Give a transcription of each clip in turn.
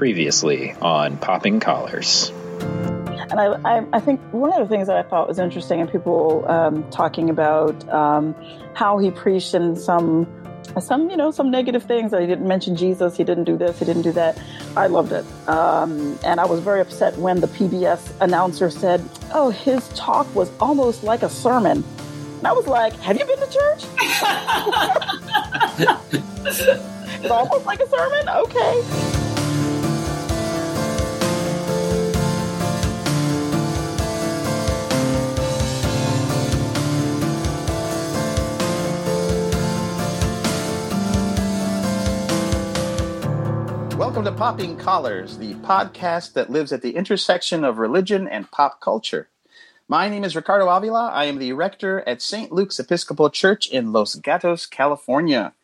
Previously on Popping Collars. And I, I, I, think one of the things that I thought was interesting, and people um, talking about um, how he preached in some, some you know, some negative things. That he didn't mention Jesus, he didn't do this, he didn't do that. I loved it, um, and I was very upset when the PBS announcer said, "Oh, his talk was almost like a sermon." And I was like, "Have you been to church?" it's almost like a sermon. Okay. Welcome to Popping Collars, the podcast that lives at the intersection of religion and pop culture. My name is Ricardo Avila. I am the rector at St. Luke's Episcopal Church in Los Gatos, California.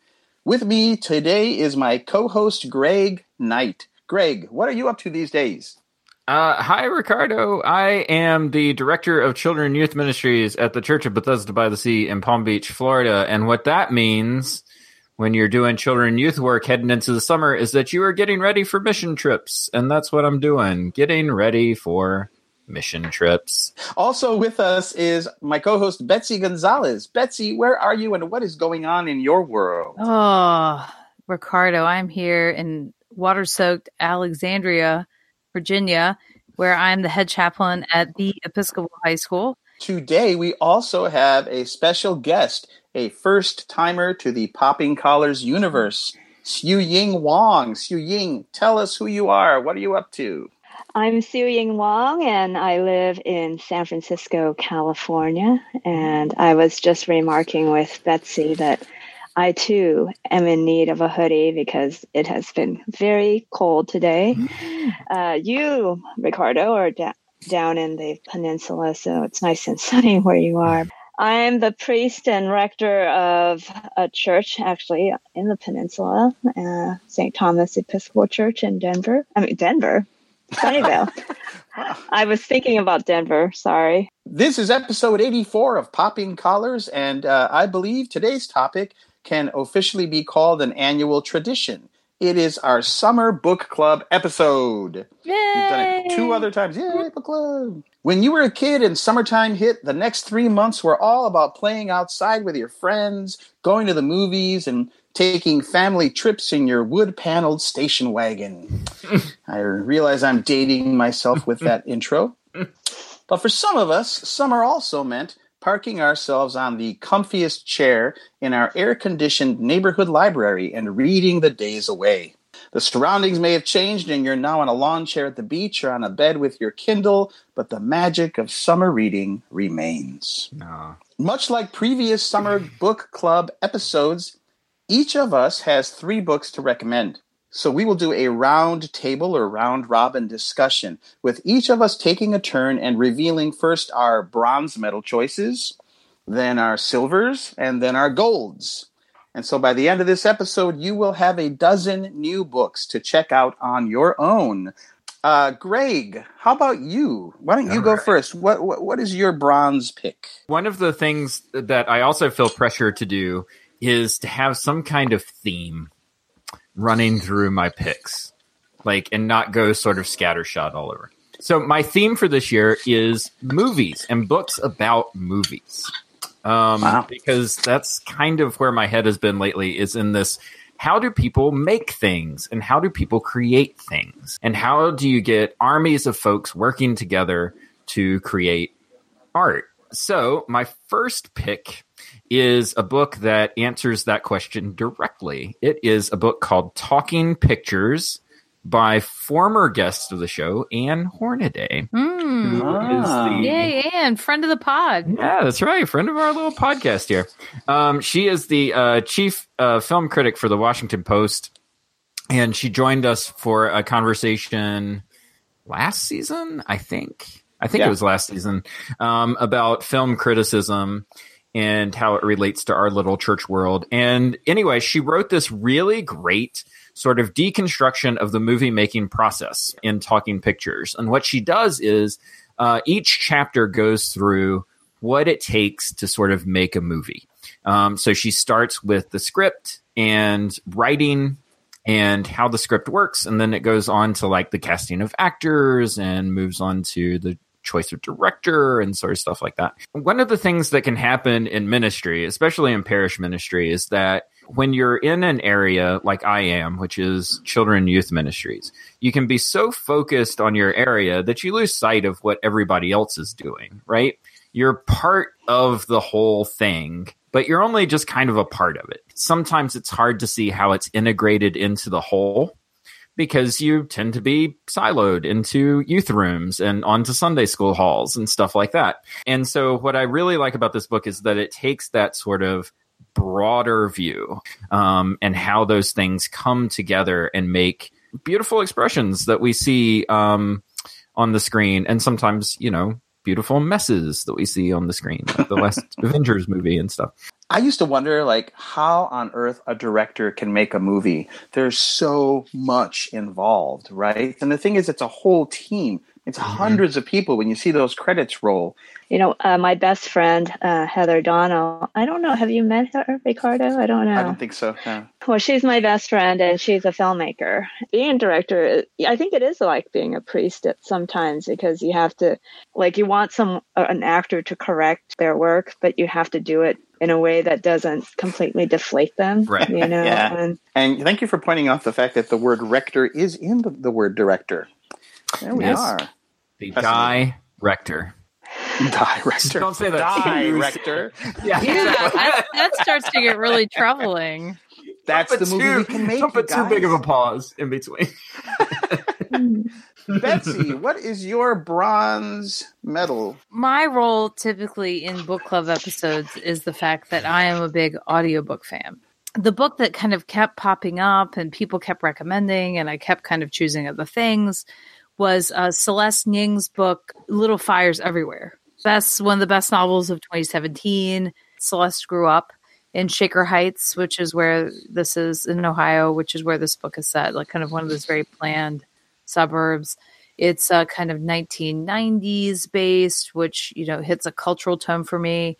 With me today is my co host, Greg Knight. Greg, what are you up to these days? Uh, hi, Ricardo. I am the director of children and youth ministries at the Church of Bethesda by the Sea in Palm Beach, Florida. And what that means when you're doing children and youth work heading into the summer is that you are getting ready for mission trips. And that's what I'm doing, getting ready for mission trips. Also with us is my co-host Betsy Gonzalez. Betsy, where are you and what is going on in your world? Oh, Ricardo, I'm here in water-soaked Alexandria, Virginia, where I'm the head chaplain at the Episcopal High School. Today we also have a special guest a first timer to the Popping Collars universe. Xiu Ying Wong. Xiu Ying, tell us who you are. What are you up to? I'm Xiu Ying Wong, and I live in San Francisco, California. And I was just remarking with Betsy that I too am in need of a hoodie because it has been very cold today. Mm. Uh, you, Ricardo, are da- down in the peninsula, so it's nice and sunny where you are. I'm the priest and rector of a church, actually, in the peninsula, uh, St. Thomas Episcopal Church in Denver. I mean, Denver, Sunnyvale. I was thinking about Denver. Sorry. This is episode 84 of Popping Collars, and uh, I believe today's topic can officially be called an annual tradition. It is our summer book club episode. Yay! We've done it two other times. Yay, book club. When you were a kid and summertime hit, the next three months were all about playing outside with your friends, going to the movies, and taking family trips in your wood paneled station wagon. I realize I'm dating myself with that intro. But for some of us, summer also meant parking ourselves on the comfiest chair in our air conditioned neighborhood library and reading the days away. The surroundings may have changed and you're now on a lawn chair at the beach or on a bed with your Kindle, but the magic of summer reading remains. Much like previous summer book club episodes, each of us has three books to recommend. So we will do a round table or round robin discussion with each of us taking a turn and revealing first our bronze medal choices, then our silvers, and then our golds. And so by the end of this episode, you will have a dozen new books to check out on your own. Uh, Greg, how about you? Why don't you All go right. first? What, what what is your bronze pick? One of the things that I also feel pressure to do is to have some kind of theme running through my picks, like, and not go sort of scattershot all over. So my theme for this year is movies and books about movies. Um, wow. because that's kind of where my head has been lately is in this how do people make things and how do people create things and how do you get armies of folks working together to create art so my first pick is a book that answers that question directly. It is a book called Talking Pictures by former guest of the show, Ann Hornaday. Mm. Ah. The, Yay, Ann, friend of the pod. Yeah, that's right. Friend of our little podcast here. Um, she is the uh, chief uh, film critic for the Washington Post. And she joined us for a conversation last season, I think. I think yeah. it was last season um, about film criticism and how it relates to our little church world. And anyway, she wrote this really great sort of deconstruction of the movie making process in Talking Pictures. And what she does is uh, each chapter goes through what it takes to sort of make a movie. Um, so she starts with the script and writing and how the script works. And then it goes on to like the casting of actors and moves on to the choice of director and sort of stuff like that. One of the things that can happen in ministry, especially in parish ministry, is that when you're in an area like I am, which is children and youth ministries, you can be so focused on your area that you lose sight of what everybody else is doing, right? You're part of the whole thing, but you're only just kind of a part of it. Sometimes it's hard to see how it's integrated into the whole because you tend to be siloed into youth rooms and onto Sunday school halls and stuff like that. And so, what I really like about this book is that it takes that sort of broader view um, and how those things come together and make beautiful expressions that we see um, on the screen, and sometimes, you know, beautiful messes that we see on the screen, like the last Avengers movie and stuff. I used to wonder, like, how on earth a director can make a movie. There's so much involved, right? And the thing is, it's a whole team. It's Mm-hmm. hundreds of people when you see those credits roll. You know, uh, my best friend, uh, Heather Donnell, I don't know, have you met her, Ricardo? I don't know. I don't think so. No. Well, she's my best friend and she's a filmmaker. Being a director, I think it is like being a priest at sometimes because you have to, like, you want some uh, an actor to correct their work, but you have to do it in a way that doesn't completely deflate them. Right. You know, Yeah. and And thank you for pointing out the fact that the word rector is in the, the word director. There we Yes. are. The Fascinating. director. Director. Don't say that. Director. Yeah, Yeah, exactly. that, that starts to get really troubling. That's the movie too- we can make. Don't put too big of a pause in between. Betsy, what is your bronze medal? My role typically in book club episodes is the fact that I am a big audiobook fan. The book that kind of kept popping up and people kept recommending, and I kept kind of choosing other things, was uh, Celeste Ng's book, Little Fires Everywhere. That's one of the best novels of 2017. Celeste grew up in Shaker Heights, which is where this is in Ohio, which is where this book is set, like kind of one of those very planned suburbs. It's uh, kind of 1990s based, which you know hits a cultural tone for me.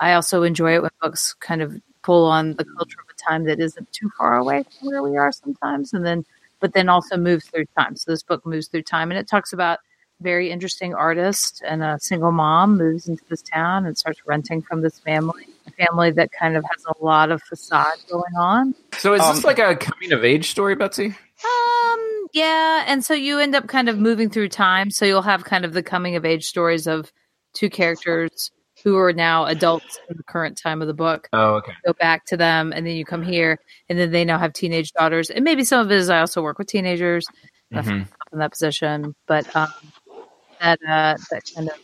I also enjoy it when books kind of pull on the culture of a time that isn't too far away from where we are sometimes, and then but then also moves through time. So this book moves through time, and it talks about very interesting artist and a single mom moves into this town and starts renting from this family, a family that kind of has a lot of facade going on. So is Um, this like a coming of age story, Betsy? Um, yeah, and so you end up kind of moving through time. So you'll have kind of the coming of age stories of two characters who are now adults in the current time of the book. Oh, okay. Go back to them, and then you come here, and then they now have teenage daughters, and maybe some of it is I also work with teenagers Mhm. in that position, but um, that uh, that kind of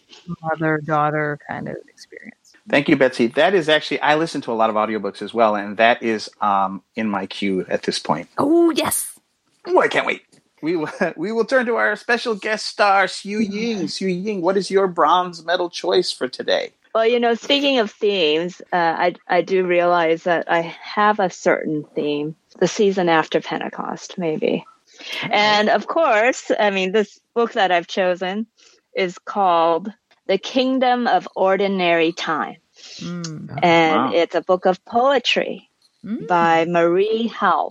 mother daughter kind of experience. Thank you, Betsy. That is actually I listen to a lot of audiobooks as well, and that is um, in my queue at this point. Oh yes, Oh, I can't wait. We will, we will turn to our special guest star, Xu Ying. Xu Ying, what is your bronze medal choice for today? Well, you know, speaking of themes, uh, I I do realize that I have a certain theme, the season after Pentecost, maybe. And of course, I mean, this book that I've chosen is called The Kingdom of Ordinary Time. Mm. And wow. it's a book of poetry Mm. by Marie Howe.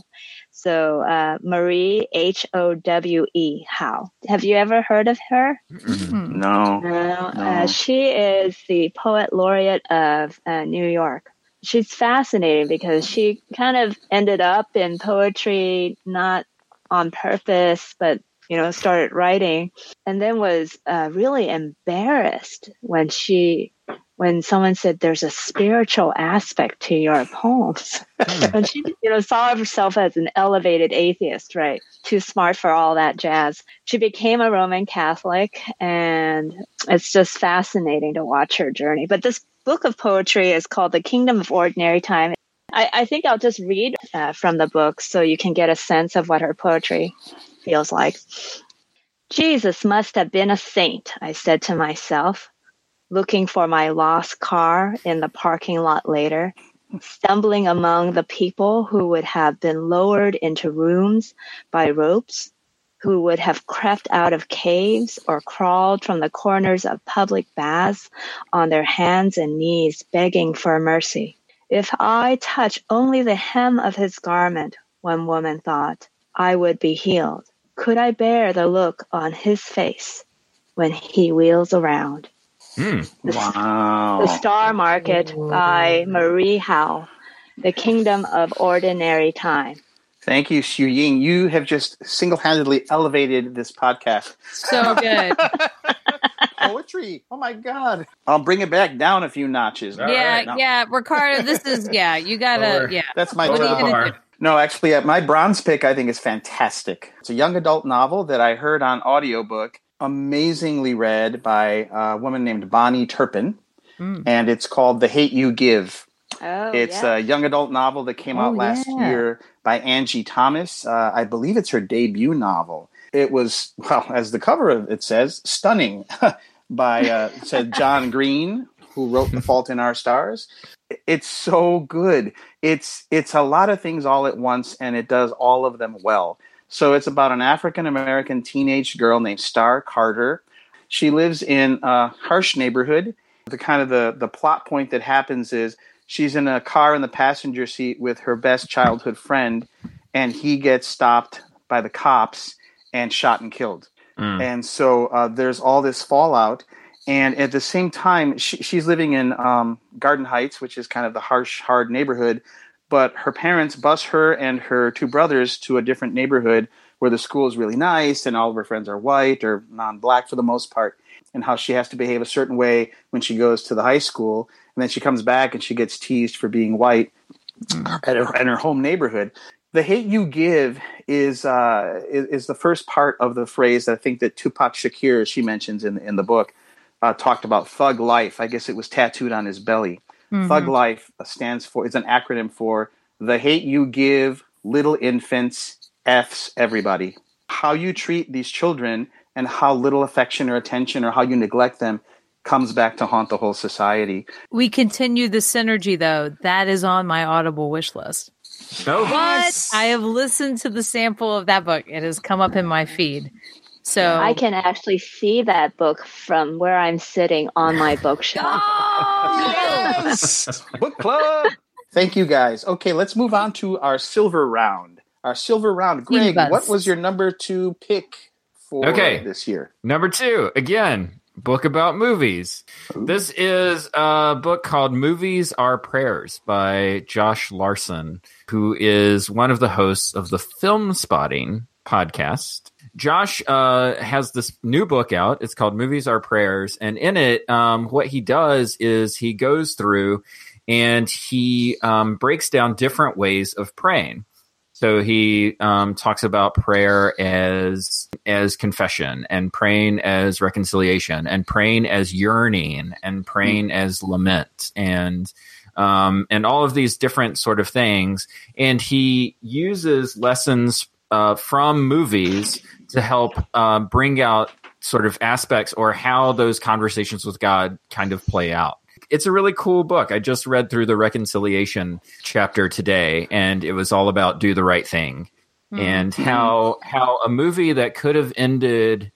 So, uh, Marie, H O W E, Howe. Have you ever heard of her? Mm. No. No, No. Uh, she is the poet laureate of uh, New York. She's fascinating because she kind of ended up in poetry not on purpose, but you know, started writing, and then was uh, really embarrassed when she when someone said there's a spiritual aspect to your poems. and she, you know, saw herself as an elevated atheist, right? Too smart for all that jazz. She became a Roman Catholic, and it's just fascinating to watch her journey. But this book of poetry is called The Kingdom of Ordinary Time. I, I think I'll just read uh, from the book so you can get a sense of what her poetry feels like. Jesus must have been a saint, I said to myself, looking for my lost car in the parking lot later, stumbling among the people who would have been lowered into rooms by ropes, who would have crept out of caves or crawled from the corners of public baths on their hands and knees begging for mercy. If I touch only the hem of his garment, one woman thought, I would be healed. Could I bear the look on his face when he wheels around? Hmm. Wow. The Star Market by Marie Howe. The Kingdom of Ordinary Time. Thank you, Xu Ying. You have just single handedly elevated this podcast. So good. Poetry. Oh my God. I'll bring it back down a few notches. All yeah, right, now- yeah, Ricardo. This is yeah. You gotta Lower. yeah. That's my What are you top. gonna do? No, actually, uh, my bronze pick I think is fantastic. It's a young adult novel that I heard on audiobook, amazingly read by a woman named Bahni Turpin, Mm. and it's called The Hate You Give. Oh, It's yeah. a young adult novel that came Oh, out last yeah. year by Angie Thomas. Uh, I believe it's her debut novel. It was, well, as the cover of it says, stunning by uh, said John Green, who wrote The Fault in Our Stars. It's so good. It's it's a lot of things all at once, and it does all of them well. So it's about an African American teenage girl named Star Carter. She lives in a harsh neighborhood. The kind of the the plot point that happens is she's in a car in the passenger seat with her best childhood friend, and he gets stopped by the cops and shot and killed. Mm. And so uh, there's all this fallout. And at the same time, she, she's living in um, Garden Heights, which is kind of the harsh, hard neighborhood. But her parents bus her and her two brothers to a different neighborhood where the school is really nice and all of her friends are white or non black for the most part. And how she has to behave a certain way when she goes to the high school. And then she comes back and she gets teased for being white at her, in her home neighborhood. The hate you give is, uh, is is the first part of the phrase that I think that Tupac Shakur, she mentions in in the book, uh, talked about thug life. I guess it was tattooed on his belly. Thug mm-hmm. life stands for is an acronym for the hate you give little infants f's everybody. How you treat these children and how little affection or attention or how you neglect them comes back to haunt the whole society. We continue the synergy though. That is on my Audible wish list. But I have listened to the sample of that book. It has come up in my feed. So I can actually see that book from where I'm sitting on my bookshelf. Yes! Book club. Thank you guys. Okay, let's move on to our silver round. Our silver round. Greg, what was your number two pick for Okay. this year? Number two, again, book about movies. This is a book called Movies Are Prayers by Josh Larsen, who is one of the hosts of the Filmspotting podcast. Josh uh, has this new book out. It's called Movies Are Prayers. And in it, um, what he does is he goes through and he um, breaks down different ways of praying. So he um, talks about prayer as as confession, and praying as reconciliation, and praying as yearning, and praying as lament, and um, and all of these different sort of things. And he uses lessons uh, from movies to help uh, bring out sort of aspects or how those conversations with God kind of play out it's a really cool book. I just read through the reconciliation chapter today, and it was all about do the right thing and how how a movie that could have ended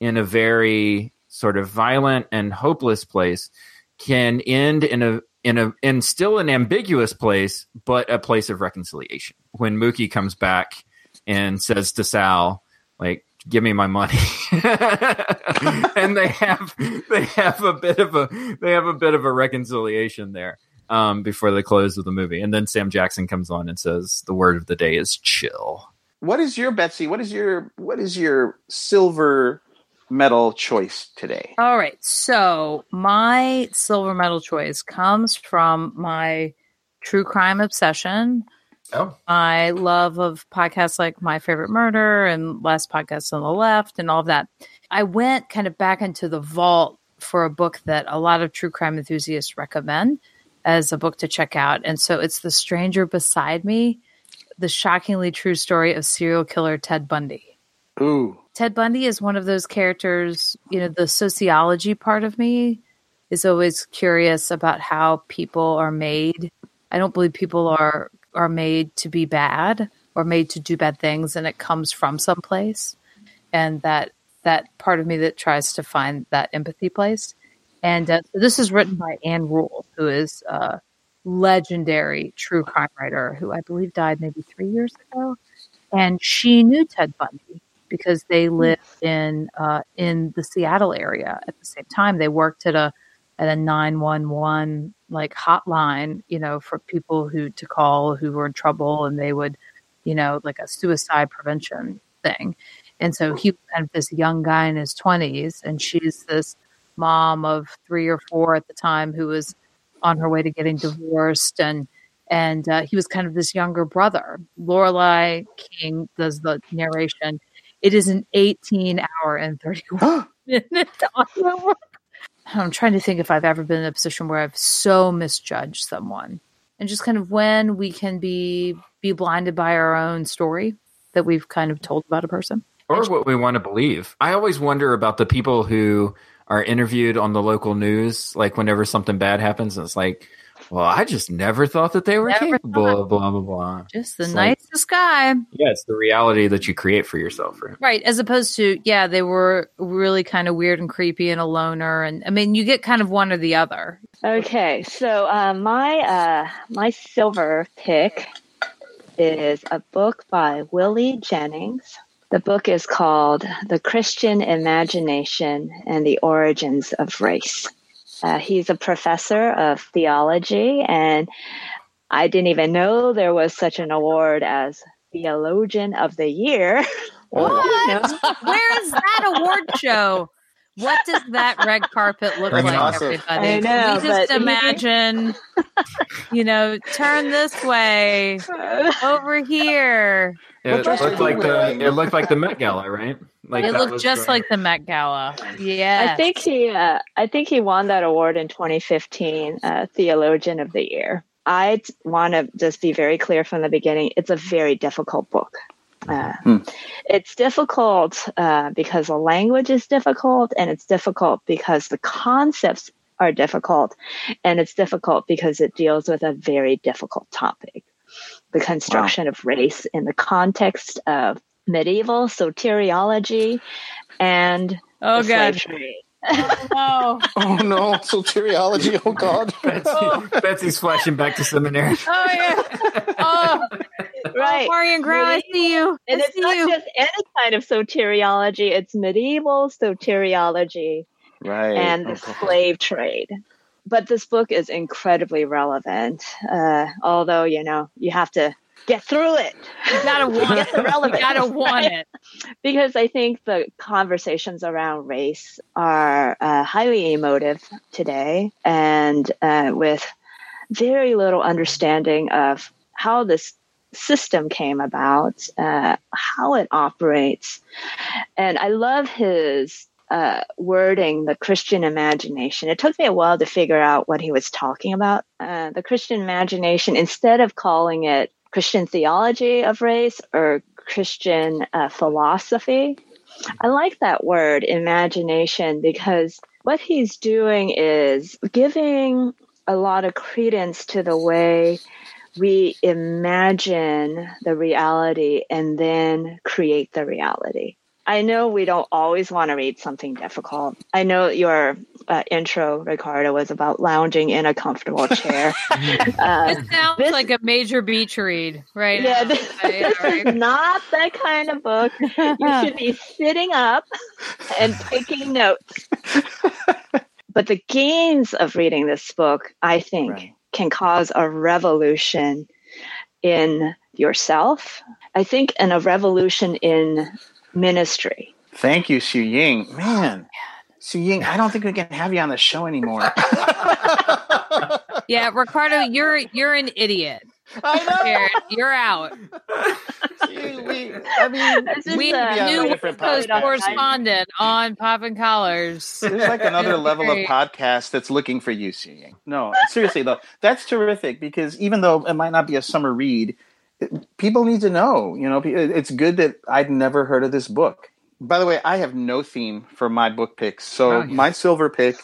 in a very sort of violent and hopeless place can end in a in a in still an ambiguous place, but a place of reconciliation. When Mookie comes back and says to Sal, like, give me my money. and they have they have a bit of a they have a bit of a reconciliation there um, before the close of the movie. And then Sam Jackson comes on and says the word of the day is chill. What is your Betsy? What is your what is your silver medal choice today? All right. So my silver medal choice comes from my true crime obsession. Oh. My love of podcasts like My Favorite Murder and Last Podcasts on the Left and all of that. I went kind of back into the vault for a book that a lot of true crime enthusiasts recommend as a book to check out. And so it's The Stranger Beside Me, the shockingly true story of serial killer Ted Bundy. Ooh, Ted Bundy is one of those characters, you know, the sociology part of me is always curious about how people are made. I don't believe people are are made to be bad or made to do bad things and it comes from someplace. And that that part of me that tries to find that empathy place. And uh, so this is written by Ann Rule, who is a legendary true crime writer who I believe died maybe three years ago, and she knew Ted Bundy because they lived in uh, in the Seattle area at the same time. They worked at a at a nine one one like hotline, you know, for people who to call who were in trouble, and they would, you know, like a suicide prevention thing. And so he was kind of this young guy in his twenties, and she's this mom of three or four at the time who was on her way to getting divorced and and uh, he was kind of this younger brother. Lorelei King does the narration. It is an 18 hour and 31 minute audiobook. I'm trying to think if I've ever been in a position where I've so misjudged someone, and just kind of when we can be be blinded by our own story that we've kind of told about a person, or what we want to believe. I always wonder about the people who are interviewed on the local news, like whenever something bad happens, and it's like, well, I just never thought that they were never capable thought. of blah blah blah. Just the it's nicest like, guy. Yeah, it's the reality that you create for yourself, right? Right, as opposed to yeah, they were really kind of weird and creepy and a loner, and I mean, you get kind of one or the other. Okay, so uh, my uh, my silver pick is a book by Willie Jennings the book is called The Christian Imagination and the Origins of Race. Uh, he's a professor of theology, and I didn't even know there was such an award as Theologian of the Year. What? Where is that award show? What does that red carpet look like, awesome. everybody? I know, we just imagine, you know, turn this way, over here. It looked like the it looked like the Met Gala, right? Like it looked just like the Met Gala. Yeah, I think he uh, I think he won that award in 2015, uh, Theologian of the Year. I want to just be very clear from the beginning. It's a very difficult book. Uh, hmm. It's difficult uh, because the language is difficult, and it's difficult because the concepts are difficult, and it's difficult because it deals with a very difficult topic the construction wow. of race in the context of medieval soteriology and oh god oh no! oh no! Soteriology! Oh God! Betsy, oh. Betsy's flashing back to seminary. Oh yeah! Oh, oh right. Oh, Marion Grau, I see you. And I it's not you. just any kind of soteriology; it's medieval soteriology, right? And the oh, slave trade but this book is incredibly relevant. Uh, although you know you have to get through it. You gotta want it. Relevant, you gotta want it. because I think the conversations around race are uh, highly emotive today, and uh, with very little understanding of how this system came about, uh, how it operates, and I love his uh, wording the Christian imagination. It took me a while to figure out what he was talking about. Uh, the Christian imagination, instead of calling it Christian theology of race or Christian uh, philosophy, I like that word, imagination, because what he's doing is giving a lot of credence to the way we imagine the reality and then create the reality. I know we don't always want to read something difficult. I know your uh, intro, Ricardo, was about lounging in a comfortable chair. uh, it sounds this, like a major beach read, right? Yeah, now. this, this right. is not that kind of book. You should be sitting up and taking notes. but the gains of reading this book, I think, right. can cause a revolution in yourself. I think, and a revolution in ministry. Thank you, Xu Ying. Oh, man, Xu Ying, I don't think we can have you on the show anymore. yeah, Ricardo, you're you're an idiot. I know. You're, you're out. we, I mean, we new West Coast correspondent on Pop and Collars. There's like another level of podcast that's looking for you, Xu No, seriously though, that's terrific because even though it might not be a summer read, people need to know. You know, it's good that I'd never heard of this book. By the way, I have no theme for my book picks, so oh, my silver pick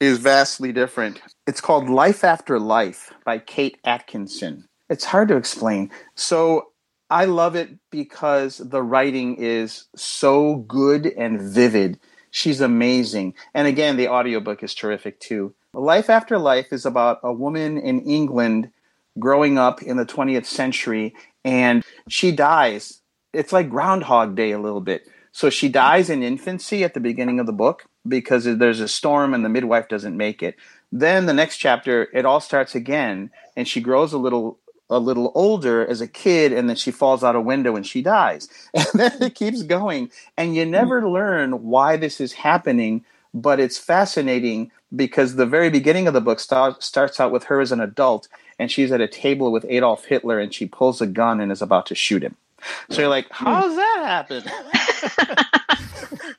is vastly different. It's called Life After Life by Kate Atkinson. It's hard to explain. So I love it because the writing is so good and vivid. She's amazing. And again, the audiobook is terrific too. Life After Life is about a woman in England growing up in the 20th century and she dies. It's like Groundhog Day a little bit. So she dies in infancy at the beginning of the book because there's a storm and the midwife doesn't make it. Then the next chapter, it all starts again, and she grows a little a little older as a kid, and then she falls out a window and she dies. And then it keeps going, and you hmm. never learn why this is happening. But it's fascinating because the very beginning of the book start, starts out with her as an adult, and she's at a table with Adolf Hitler, and she pulls a gun and is about to shoot him. So you're like, how does that happen?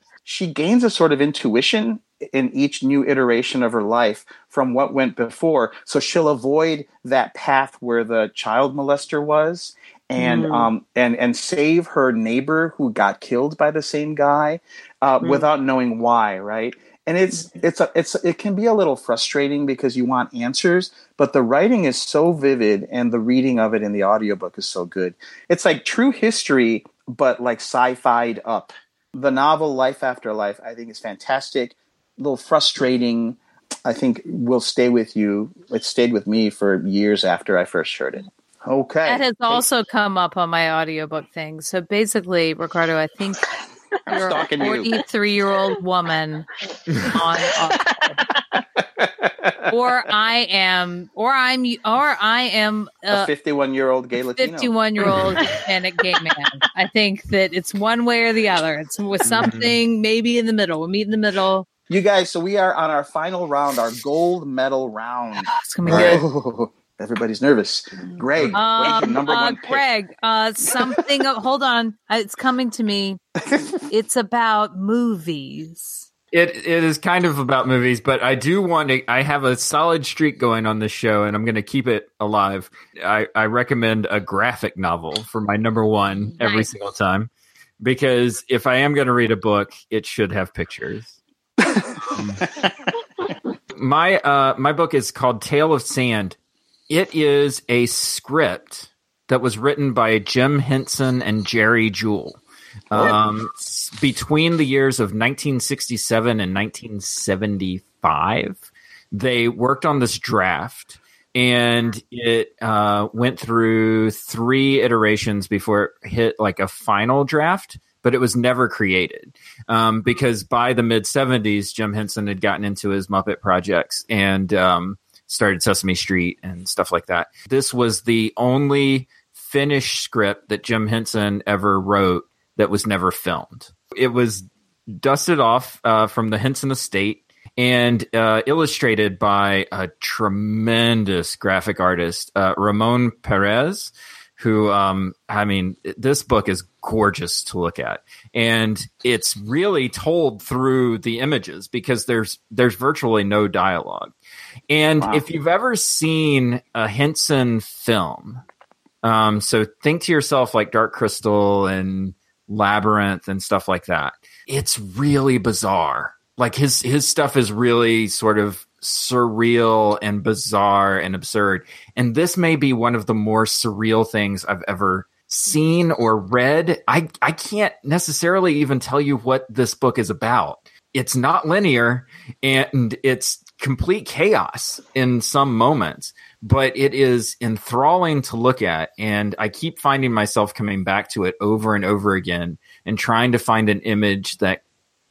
she gains a sort of intuition in each new iteration of her life from what went before. So she'll avoid that path where the child molester was and mm. um, and and save her neighbor who got killed by the same guy uh, mm. without knowing why, right? And it's it's a, it's it can be a little frustrating because you want answers but the writing is so vivid and the reading of it in the audiobook is so good. It's like true history but like sci-fied up. The novel life after life i think is fantastic. A little frustrating. I think will stay with you. It stayed with me for years after i first heard it. Okay. That has also come up on my audiobook thing. So basically ricardo i think you're a 43 year old woman on or I am, or I'm, or I am a 51 year old gay Latino. 51 year old Hispanic gay man. I think that it's one way or the other. It's with mm-hmm. something maybe in the middle. We'll meet in the middle. You guys, so we are on our final round, our gold medal round. it's gonna be good. Everybody's nervous. Greg, um, number uh, one Greg, uh, something. hold on, uh, it's coming to me. it's about movies. It it is kind of about movies, but I do want to. I have a solid streak going on this show, and I'm going to keep it alive. I, I recommend a graphic novel for my number one nice. every single time, because if I am going to read a book, it should have pictures. my uh my book is called Tale of Sand. It is a script that was written by Jim Henson and Jerry Juhl. Um, between the years of 1967 and 1975, they worked on this draft and it uh, went through three iterations before it hit like a final draft but it was never created um, because by the mid 70s jim henson had gotten into his muppet projects and um, started sesame street and stuff like that this was the only finished script that jim henson ever wrote that was never filmed. It was dusted off uh, from the Henson estate and uh, illustrated by a tremendous graphic artist, uh, Ramon Perez, who, um, I mean, this book is gorgeous to look at, and it's really told through the images because there's there's virtually no dialogue. And wow. if you've ever seen a Henson film, um, so think to yourself like Dark Crystal and Labyrinth and stuff like that. It's really bizarre. Like his his stuff is really sort of surreal and bizarre and absurd. And this may be one of the more surreal things I've ever seen or read. I I can't necessarily even tell you what this book is about. It's not linear and it's complete chaos in some moments, but it is enthralling to look at. And I keep finding myself coming back to it over and over again and trying to find an image that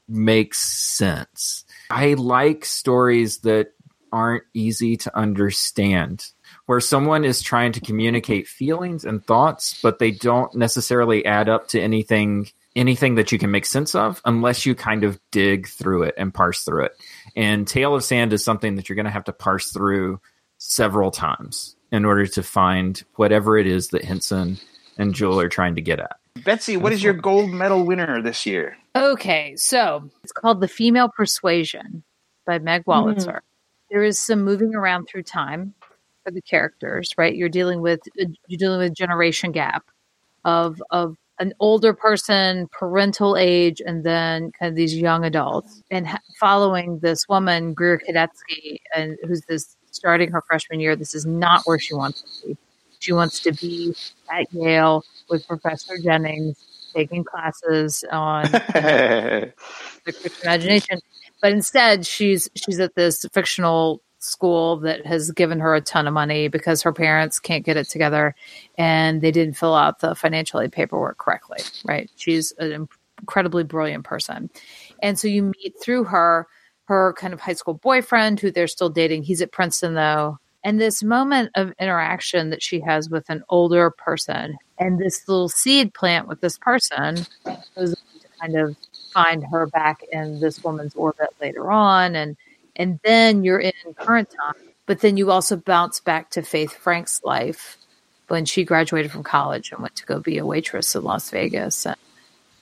makes sense. I like stories that aren't easy to understand, where someone is trying to communicate feelings and thoughts, but they don't necessarily add up to anything anything that you can make sense of unless you kind of dig through it and parse through it. And Tale of Sand is something that you're going to have to parse through several times in order to find whatever it is that Henson and Juhl are trying to get at. Betsy, what is your gold medal winner this year? Okay, so it's called The Female Persuasion by Meg Wolitzer. Mm. There is some moving around through time for the characters, right? You're dealing with you're dealing with generation gap of of an older person, parental age, and then kind of these young adults, and ha- following this woman, Greer Kadetsky, and who's this starting her freshman year. This is not where she wants to be. She wants to be at Yale with Professor Jennings, taking classes on the Christian imagination. But instead, she's she's at this fictional school that has given her a ton of money because her parents can't get it together and they didn't fill out the financial aid paperwork correctly, right? She's an incredibly brilliant person. And so you meet through her her kind of high school boyfriend who they're still dating. He's at Princeton though. And this moment of interaction that she has with an older person and this little seed plant with this person goes to kind of find her back in this woman's orbit later on and and then you're in current time but then you also bounce back to faith frank's life when she graduated from college and went to go be a waitress in las vegas and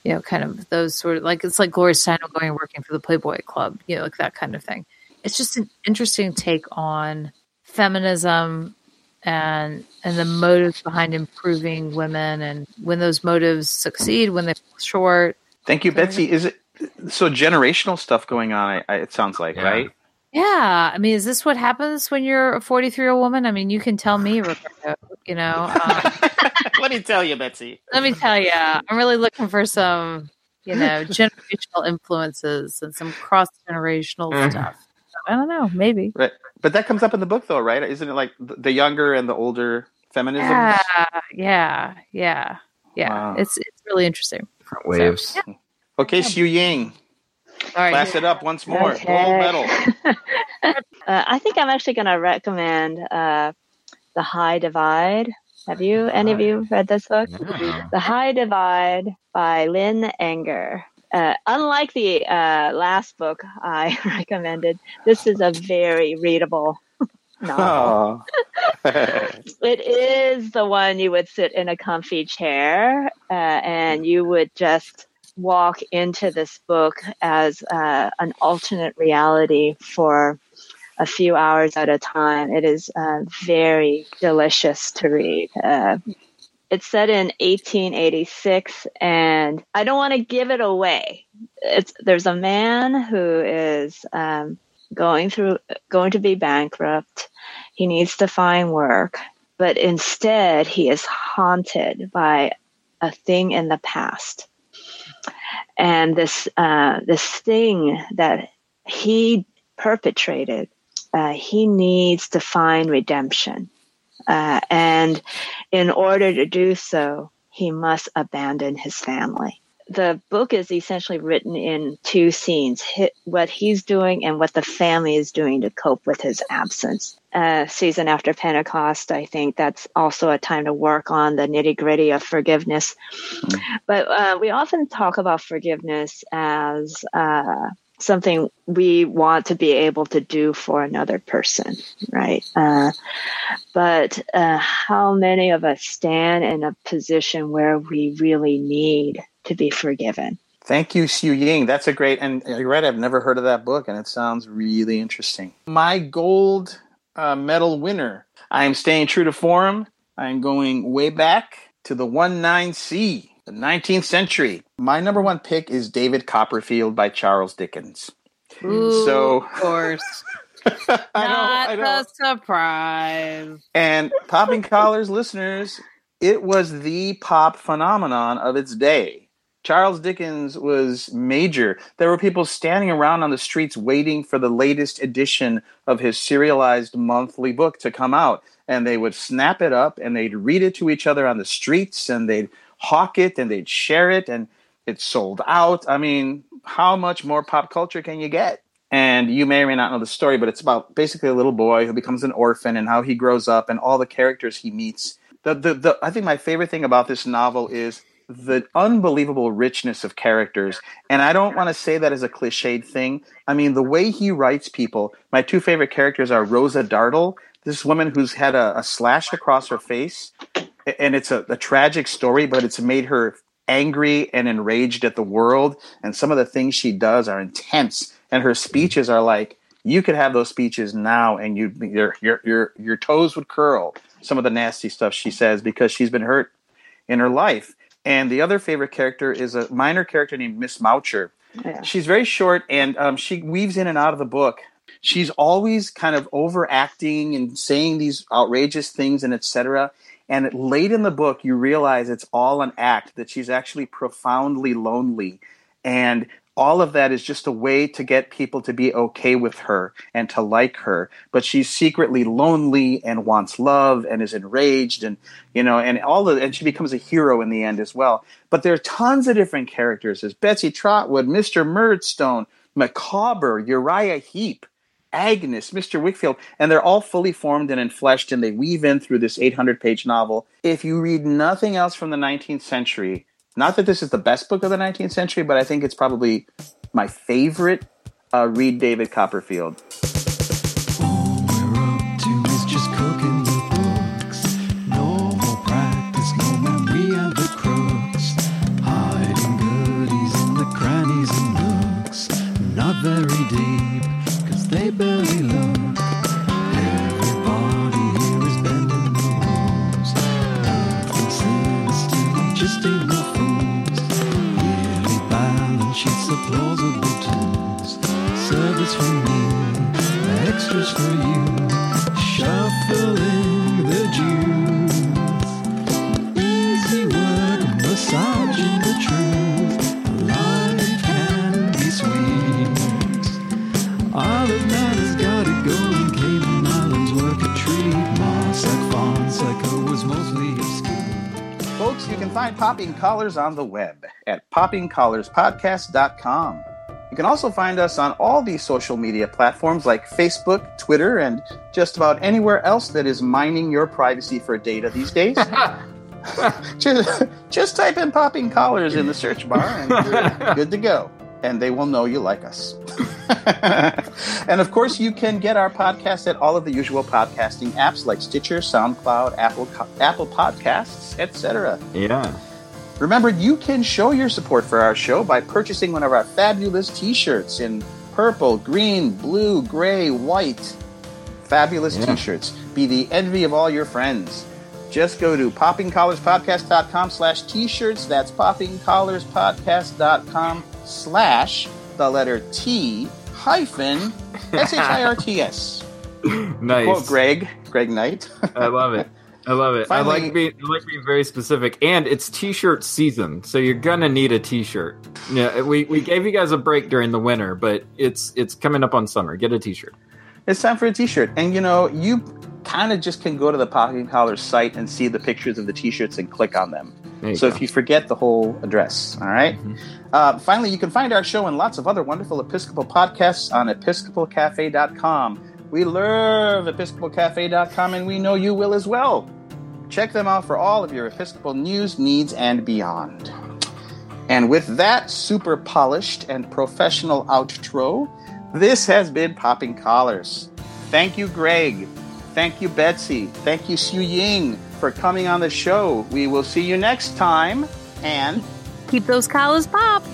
you know kind of those sort of like it's like gloria steinem going and working for the playboy club you know like that kind of thing it's just an interesting take on feminism and and the motives behind improving women and when those motives succeed when they fall short Thank you, Betsy. Is it so generational stuff going on? I, I, it sounds like Yeah. right. Yeah, I mean, is this what happens when you're a 43 year old woman? I mean, you can tell me, Rebecca. You know, um, Let me tell you, Betsy. let me tell you, I'm really looking for some, you know, generational influences and some cross generational Mhm. stuff. I don't know, maybe. Right. But that comes up in the book, though, right? Isn't it like the the younger and the older feminism? Yeah, yeah, yeah, yeah. Wow. It's it's really interesting. Different waves. yeah. Okay, Xu Ying, All right, class it up once more. Okay. Gold medal. uh, I think I'm actually going to recommend uh, The High Divide. Have you, any of you, read this book? No. The High Divide by Lin Enger. Uh, unlike the uh, last book I recommended, this is a very readable novel. Oh. It is the one you would sit in a comfy chair uh, and you would just walk into this book as uh, an alternate reality for a few hours at a time. It is uh, very delicious to read. Uh, it's set in 1886, and I don't want to give it away. It's there's a man who is um, going through going to be bankrupt. He needs to find work, but instead he is haunted by a thing in the past, and this uh, this thing that he perpetrated. Uh, he needs to find redemption. Uh, and in order to do so, he must abandon his family. The book is essentially written in two scenes what he's doing and what the family is doing to cope with his absence. Uh, season after Pentecost, I think that's also a time to work on the nitty gritty of forgiveness. But uh, we often talk about forgiveness as uh, something we want to be able to do for another person, right? Uh, but uh, how many of us stand in a position where we really need to be forgiven? Thank you, Xu Ying. That's a great, and you're right, I've never heard of that book, and it sounds really interesting. My gold uh, medal winner. I am staying true to form. I'm going way back to the 19C, the 19th century. My number one pick is David Copperfield by Charles Dickens. Ooh, So- of course, I know, not I know. a surprise. And Popping Collars listeners, it was the pop phenomenon of its day. Charles Dickens was major. There were people standing around on the streets waiting for the latest edition of his serialized monthly book to come out. And they would snap it up and they'd read it to each other on the streets and they'd hawk it and they'd share it and it sold out. I mean, how much more pop culture can you get? And you may or may not know the story, but it's about basically a little boy who becomes an orphan and how he grows up and all the characters he meets. The, the, the, I think my favorite thing about this novel is the unbelievable richness of characters. And I don't want to say that as a cliched thing. I mean, the way he writes people, my two favorite characters are Rosa Dartle, this woman who's had a, a slash across her face. And it's a, a tragic story, but it's made her angry and enraged at the world. And some of the things she does are intense. And her speeches are like, you could have those speeches now and you your your your your toes would curl some of the nasty stuff she says because she's been hurt in her life. And the other favorite character is a minor character named Miss Mowcher. Yeah. She's very short and um, she weaves in and out of the book. She's always kind of overacting and saying these outrageous things and etc. And late in the book, you realize it's all an act, that she's actually profoundly lonely. And all of that is just a way to get people to be okay with her and to like her but she's secretly lonely and wants love and is enraged and you know and all of and she becomes a hero in the end as well but there are tons of different characters there's betsy trotwood mr murdstone micawber uriah heep Agnes, Mr. Wickfield, and they're all fully formed and enfleshed, and they weave in through this 800 page novel. If you read nothing else from the 19th century, not that this is the best book of the 19th century, but I think it's probably my favorite. Uh, read David Copperfield. Extras for you. Shuffling the Jews. Easy work, massaging the truth. Life can be sweet. Olive man has got it going. Cayman Islands work a treat. Mossack Fonseca was mostly obscure. Folks, you can find Popping Collars on the web at poppingcollarspodcast.com. You can also find us on all these social media platforms like Facebook, Twitter, and just about anywhere else that is mining your privacy for data these days. just, just type in Popping Collars in the search bar and you're good to go. And they will know you like us. and of course, you can get our podcast at all of the usual podcasting apps like Stitcher, SoundCloud, Apple, Apple Podcasts, etc. Yeah. Remember, you can show your support for our show by purchasing one of our fabulous t shirts in purple, green, blue, gray, white. Fabulous Yeah. t shirts. Be the envy of all your friends. Just go to poppingcollarspodcast.com slash t-shirts. That's poppingcollarspodcast.com slash the letter T hyphen S-H-I-R-T-S. Nice. Quote Greg, Greg Knight. I love it. I love it. I like being I like being very specific, and it's t-shirt season, so you're gonna need a t-shirt. Yeah, we, we gave you guys a break during the winter, but it's it's coming up on summer. Get a t-shirt. It's time for a t-shirt. And you know, you kind of just can go to the Popping Collars site and see the pictures of the t-shirts and click on them. So go. if you forget the whole address, all right? Uh, finally, you can find our show and lots of other wonderful Episcopal podcasts on episcopalcafe.com. We love episcopalcafe.com and we know you will as well. Check them out for all of your Episcopal news, needs, and beyond. And with that super polished and professional outro, this has been Popping Collars. Thank you, Greg. Thank you, Betsy. Thank you, Xu Ying, for coming on the show. We will see you next time. And Keep those collars popped.